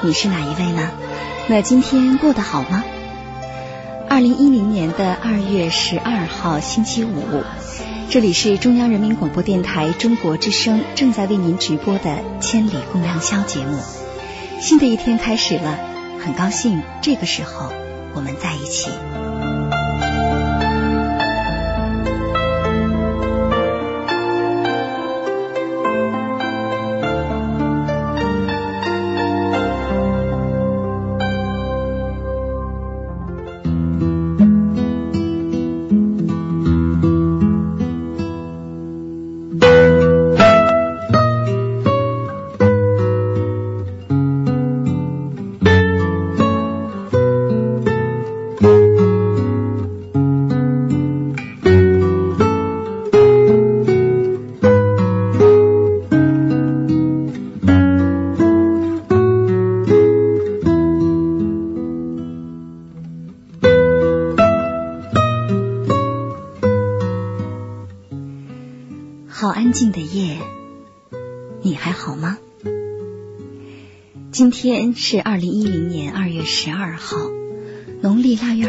你是哪一位呢？那今天过得好吗？二零一零年的二月十二号星期五，这里是中央人民广播电台中国之声正在为您直播的《千里共良宵》节目。新的一天开始了，很高兴这个时候我们在一起。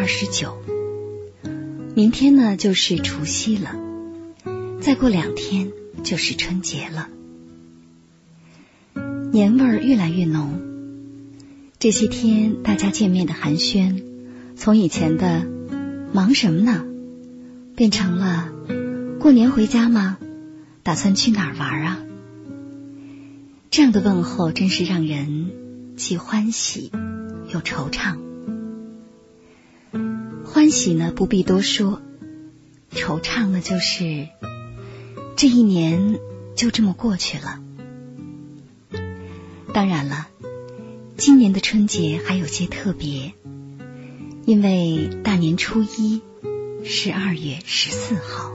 十九。明天呢就是除夕了，再过两天就是春节了，年味儿越来越浓。这些天大家见面的寒暄，从以前的忙什么呢，变成了过年回家吗？打算去哪儿玩啊？这样的问候真是让人既欢喜又惆怅。欢喜呢不必多说，惆怅呢就是这一年就这么过去了。当然了，今年的春节还有些特别，因为大年初一十二月十四号。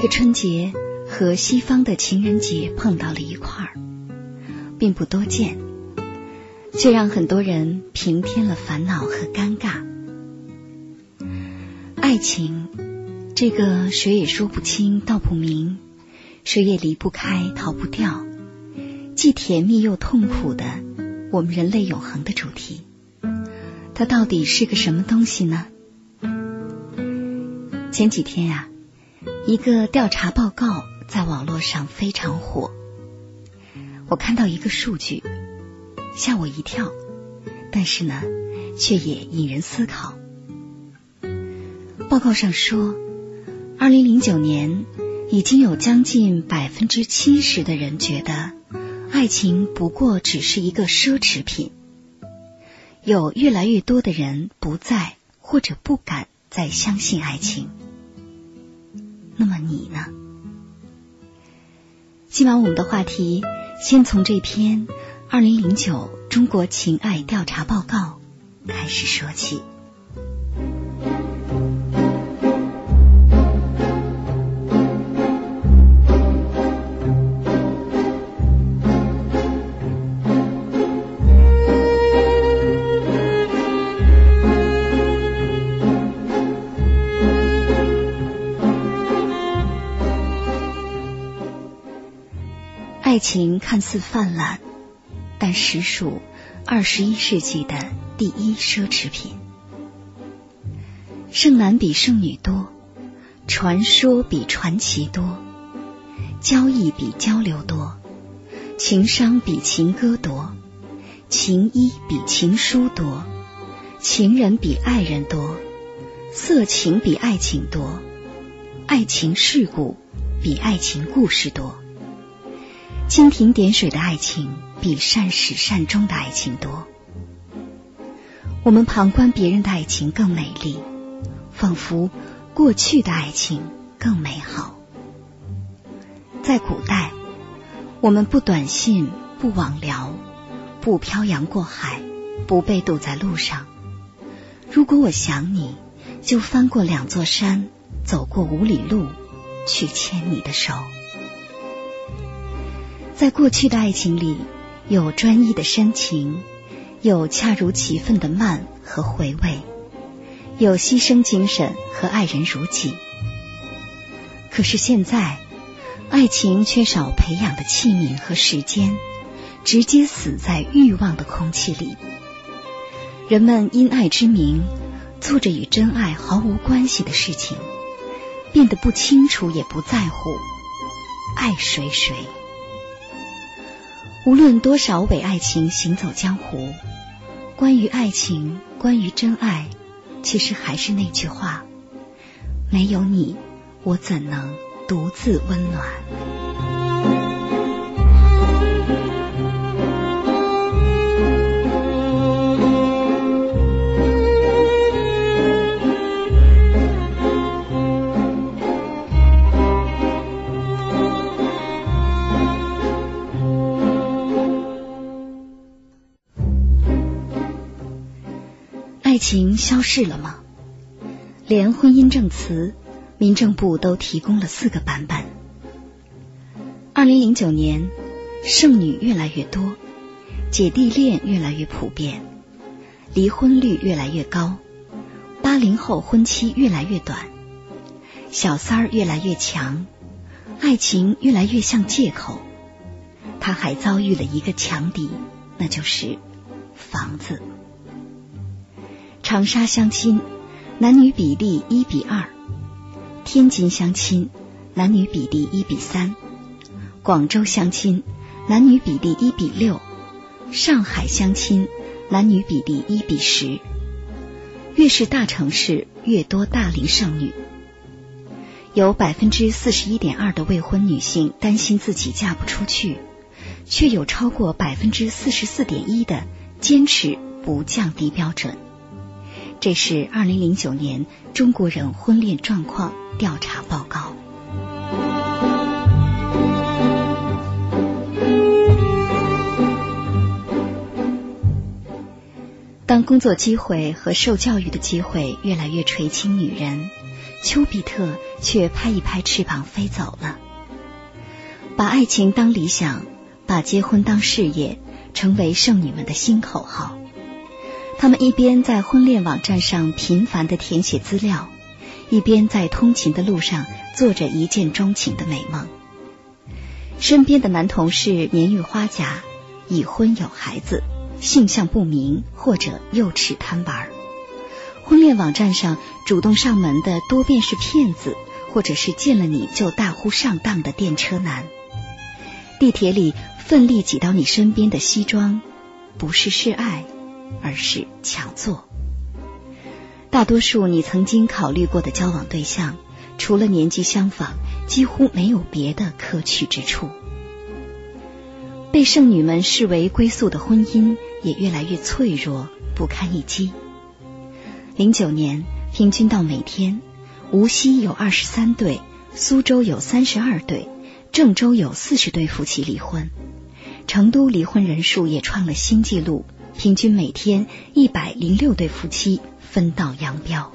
这个春节和西方的情人节碰到了一块儿，并不多见，却让很多人平添了烦恼和尴尬。爱情，这个谁也说不清道不明，谁也离不开逃不掉，既甜蜜又痛苦的我们人类永恒的主题，它到底是个什么东西呢？前几天呀。一个调查报告在网络上非常火，我看到一个数据，吓我一跳，但是呢，却也引人思考。报告上说，二零零九年已经有将近百分之七十的人觉得爱情不过只是一个奢侈品，有越来越多的人不再或者不敢再相信爱情。那么你呢？今晚我们的话题先从这篇《二零零九中国情爱调查报告》开始说起。爱情看似泛滥，但实属二十一世纪的第一奢侈品。剩男比剩女多，传说比传奇多，交易比交流多，情商比情歌多，情衣比情书多，情人比爱人多，色情比爱情多，爱情事故比爱情故事多。蜻蜓点水的爱情比善始善终的爱情多。我们旁观别人的爱情更美丽，仿佛过去的爱情更美好。在古代，我们不短信，不网聊，不漂洋过海，不被堵在路上。如果我想你，就翻过两座山，走过五里路，去牵你的手。在过去的爱情里，有专一的深情，有恰如其分的慢和回味，有牺牲精神和爱人如己。可是现在，爱情缺少培养的器皿和时间，直接死在欲望的空气里。人们因爱之名，做着与真爱毫无关系的事情，变得不清楚也不在乎爱谁谁。无论多少伪爱情行走江湖，关于爱情，关于真爱，其实还是那句话：没有你，我怎能独自温暖？情消逝了吗？连婚姻证词，民政部都提供了四个版本。二零零九年，剩女越来越多，姐弟恋越来越普遍，离婚率越来越高，八零后婚期越来越短，小三儿越来越强，爱情越来越像借口。他还遭遇了一个强敌，那就是房子。长沙相亲，男女比例一比二；天津相亲，男女比例一比三；广州相亲，男女比例一比六；上海相亲，男女比例一比十。越是大城市，越多大龄剩女。有百分之四十一点二的未婚女性担心自己嫁不出去，却有超过百分之四十四点一的坚持不降低标准。这是二零零九年中国人婚恋状况调查报告。当工作机会和受教育的机会越来越垂青女人，丘比特却拍一拍翅膀飞走了。把爱情当理想，把结婚当事业，成为剩女们的新口号。他们一边在婚恋网站上频繁的填写资料，一边在通勤的路上做着一见钟情的美梦。身边的男同事年逾花甲，已婚有孩子，性向不明或者幼稚贪玩。婚恋网站上主动上门的多半是骗子，或者是见了你就大呼上当的电车男。地铁里奋力挤到你身边的西装，不是示爱。而是抢座。大多数你曾经考虑过的交往对象，除了年纪相仿，几乎没有别的可取之处。被剩女们视为归宿的婚姻，也越来越脆弱，不堪一击。零九年，平均到每天，无锡有二十三对，苏州有三十二对，郑州有四十对夫妻离婚，成都离婚人数也创了新纪录。平均每天一百零六对夫妻分道扬镳。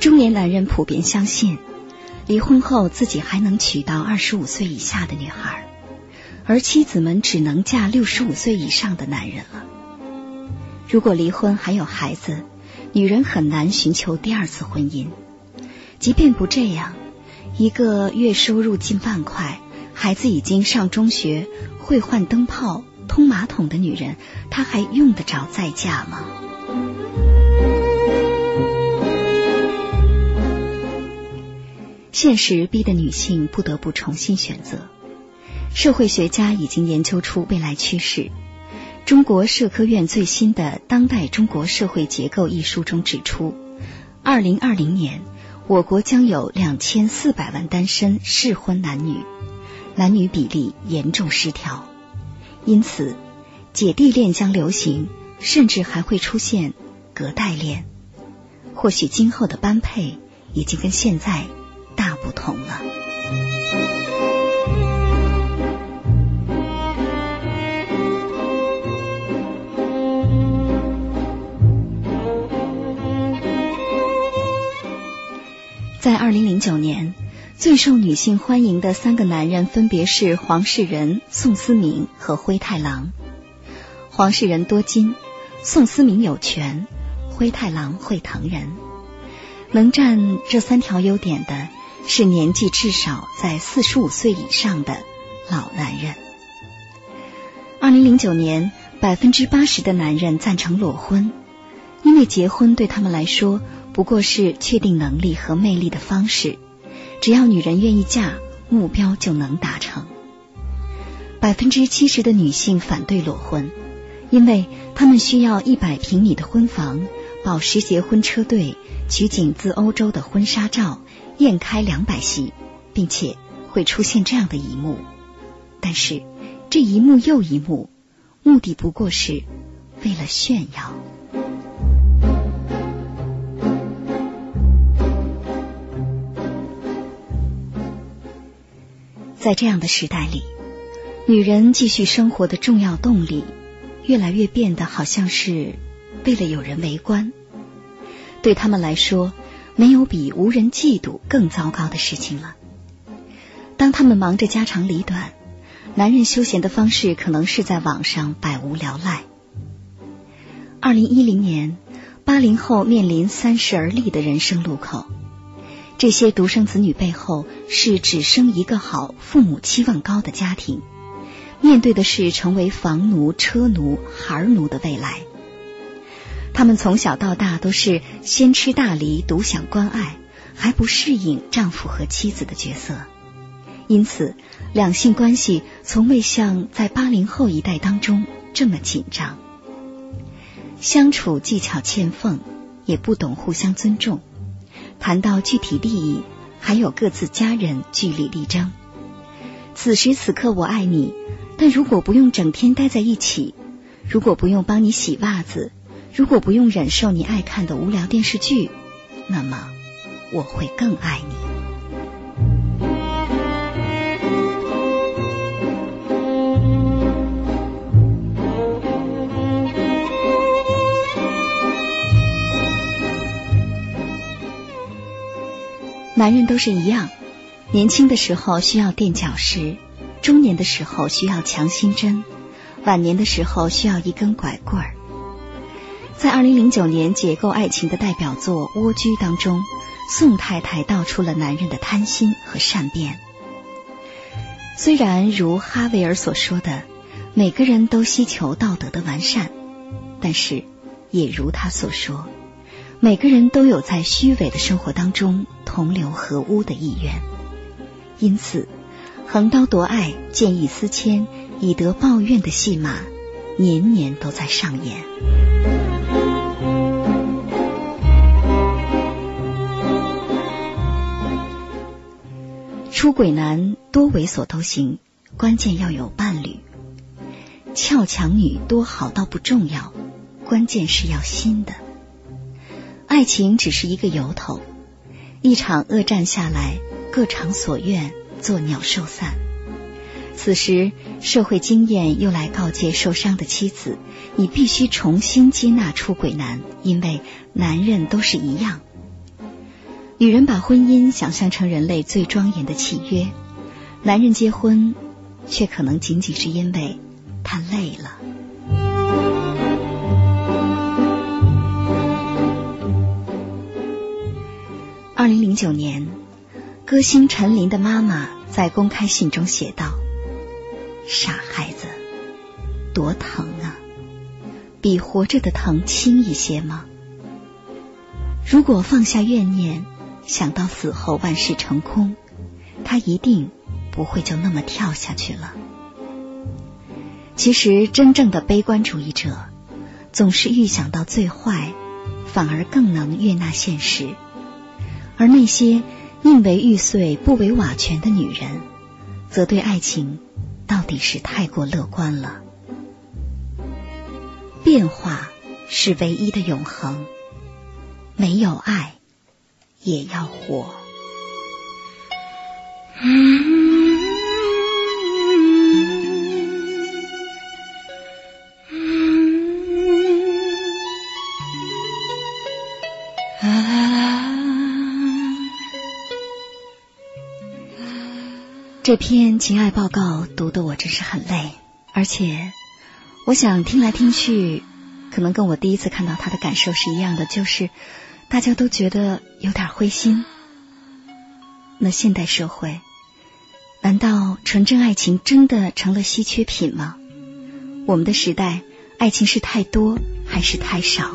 中年男人普遍相信，离婚后自己还能娶到二十五岁以下的女孩，而妻子们只能嫁六十五岁以上的男人了。如果离婚还有孩子，女人很难寻求第二次婚姻。即便不这样，一个月收入近万块、孩子已经上中学、会换灯泡、通马桶的女人，她还用得着再嫁吗？现实逼得女性不得不重新选择。社会学家已经研究出未来趋势。中国社科院最新的《当代中国社会结构》一书中指出，二零二零年我国将有两千四百万单身适婚男女，男女比例严重失调。因此，姐弟恋将流行，甚至还会出现隔代恋。或许今后的般配已经跟现在大不同了。在二零零九年，最受女性欢迎的三个男人分别是黄世仁、宋思明和灰太狼。黄世仁多金，宋思明有权，灰太狼会疼人。能占这三条优点的是年纪至少在四十五岁以上的老男人。二零零九年，百分之八十的男人赞成裸婚，因为结婚对他们来说。不过是确定能力和魅力的方式，只要女人愿意嫁，目标就能达成。百分之七十的女性反对裸婚，因为她们需要一百平米的婚房、保时捷婚车队、取景自欧洲的婚纱照、宴开两百席，并且会出现这样的一幕。但是这一幕又一幕，目的不过是为了炫耀。在这样的时代里，女人继续生活的重要动力，越来越变得好像是为了有人围观。对他们来说，没有比无人嫉妒更糟糕的事情了。当他们忙着家长里短，男人休闲的方式可能是在网上百无聊赖。二零一零年，八零后面临三十而立的人生路口。这些独生子女背后是只生一个好、父母期望高的家庭，面对的是成为房奴、车奴、孩奴的未来。他们从小到大都是先吃大梨，独享关爱，还不适应丈夫和妻子的角色，因此两性关系从未像在八零后一代当中这么紧张，相处技巧欠奉，也不懂互相尊重。谈到具体利益，还有各自家人据理力争。此时此刻我爱你，但如果不用整天待在一起，如果不用帮你洗袜子，如果不用忍受你爱看的无聊电视剧，那么我会更爱你。男人都是一样，年轻的时候需要垫脚石，中年的时候需要强心针，晚年的时候需要一根拐棍儿。在二零零九年解构爱情的代表作《蜗居》当中，宋太太道出了男人的贪心和善变。虽然如哈维尔所说的，每个人都希求道德的完善，但是也如他所说。每个人都有在虚伪的生活当中同流合污的意愿，因此横刀夺爱、见异思迁、以德报怨的戏码年年都在上演。出轨男多猥琐都行，关键要有伴侣；俏强女多好到不重要，关键是要新的。爱情只是一个由头，一场恶战下来，各偿所愿，作鸟兽散。此时，社会经验又来告诫受伤的妻子：你必须重新接纳出轨男，因为男人都是一样。女人把婚姻想象成人类最庄严的契约，男人结婚却可能仅仅是因为他累了。二零零九年，歌星陈琳的妈妈在公开信中写道：“傻孩子，多疼啊！比活着的疼轻一些吗？如果放下怨念，想到死后万事成空，他一定不会就那么跳下去了。”其实，真正的悲观主义者总是预想到最坏，反而更能悦纳现实。而那些宁为玉碎不为瓦全的女人，则对爱情到底是太过乐观了。变化是唯一的永恒，没有爱也要活。这篇情爱报告读的我真是很累，而且我想听来听去，可能跟我第一次看到他的感受是一样的，就是大家都觉得有点灰心。那现代社会，难道纯真爱情真的成了稀缺品吗？我们的时代，爱情是太多还是太少？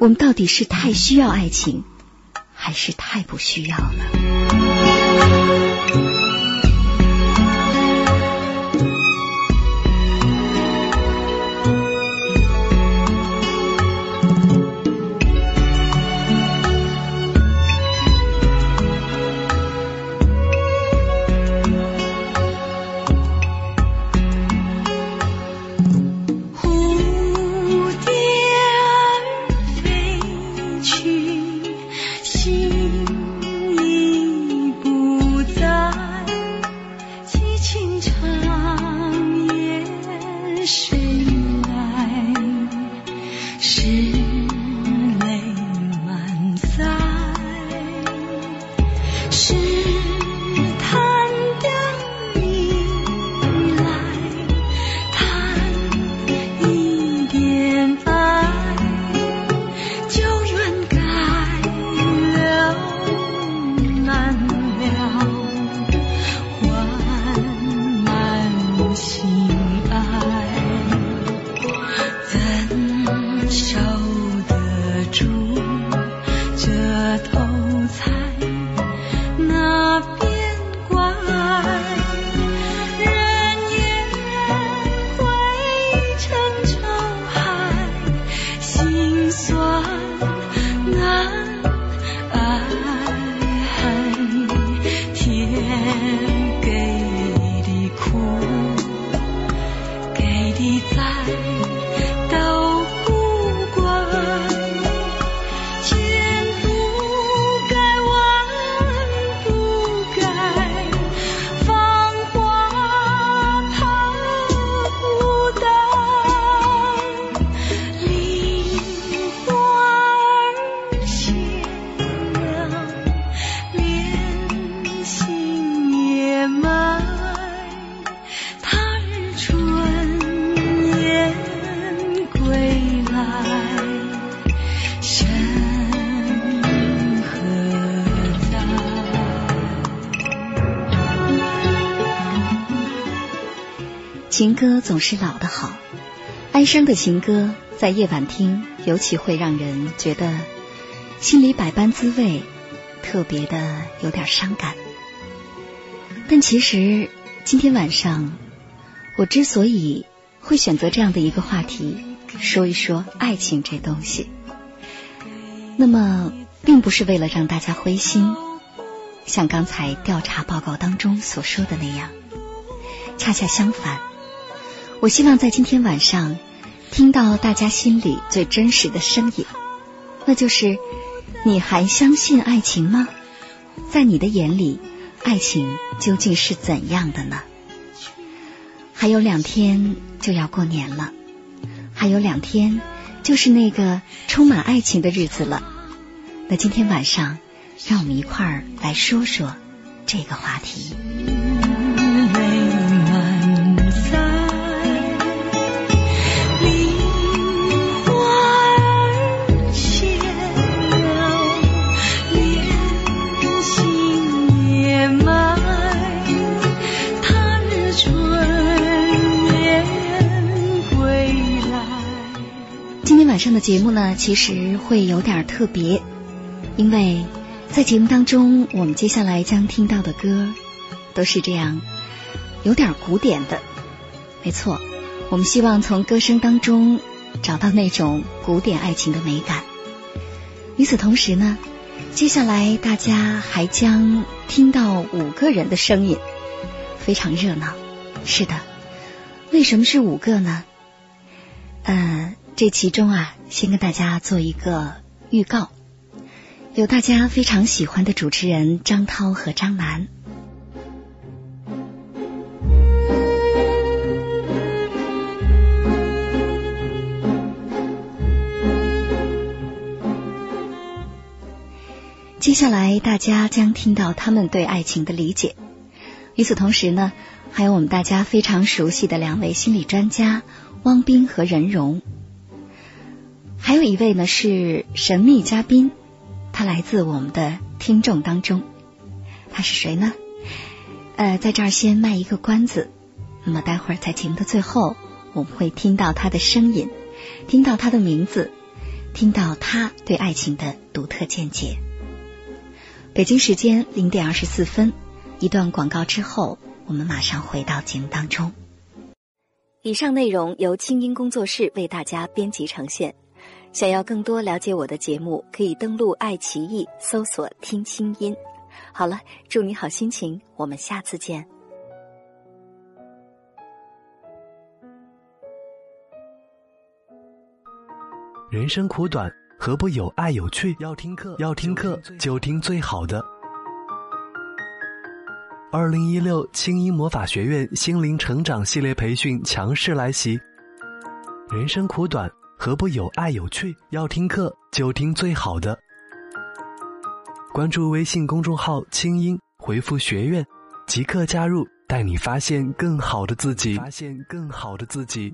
我们到底是太需要爱情，还是太不需要了？是老的好，哀伤的情歌在夜晚听，尤其会让人觉得心里百般滋味，特别的有点伤感。但其实今天晚上，我之所以会选择这样的一个话题，说一说爱情这东西，那么并不是为了让大家灰心，像刚才调查报告当中所说的那样，恰恰相反。我希望在今天晚上听到大家心里最真实的声音，那就是你还相信爱情吗？在你的眼里，爱情究竟是怎样的呢？还有两天就要过年了，还有两天就是那个充满爱情的日子了。那今天晚上，让我们一块儿来说说这个话题。天晚上的节目呢，其实会有点特别，因为在节目当中，我们接下来将听到的歌都是这样，有点古典的。没错，我们希望从歌声当中找到那种古典爱情的美感。与此同时呢，接下来大家还将听到五个人的声音，非常热闹。是的，为什么是五个呢？呃，这其中啊，先跟大家做一个预告，有大家非常喜欢的主持人张涛和张楠。接下来大家将听到他们对爱情的理解。与此同时呢，还有我们大家非常熟悉的两位心理专家。汪斌和任荣，还有一位呢是神秘嘉宾，他来自我们的听众当中，他是谁呢？呃，在这儿先卖一个关子，那么待会儿在节目的最后，我们会听到他的声音，听到他的名字，听到他对爱情的独特见解。北京时间零点二十四分，一段广告之后，我们马上回到节目当中。以上内容由清音工作室为大家编辑呈现。想要更多了解我的节目，可以登录爱奇艺搜索“听清音”。好了，祝你好心情，我们下次见。人生苦短，何不有爱有趣？要听课，要听课就听最好的。二零一六青音魔法学院心灵成长系列培训强势来袭。人生苦短，何不有爱有趣？要听课就听最好的。关注微信公众号“清音”，回复“学院”，即刻加入，带你发现更好的自己。发现更好的自己。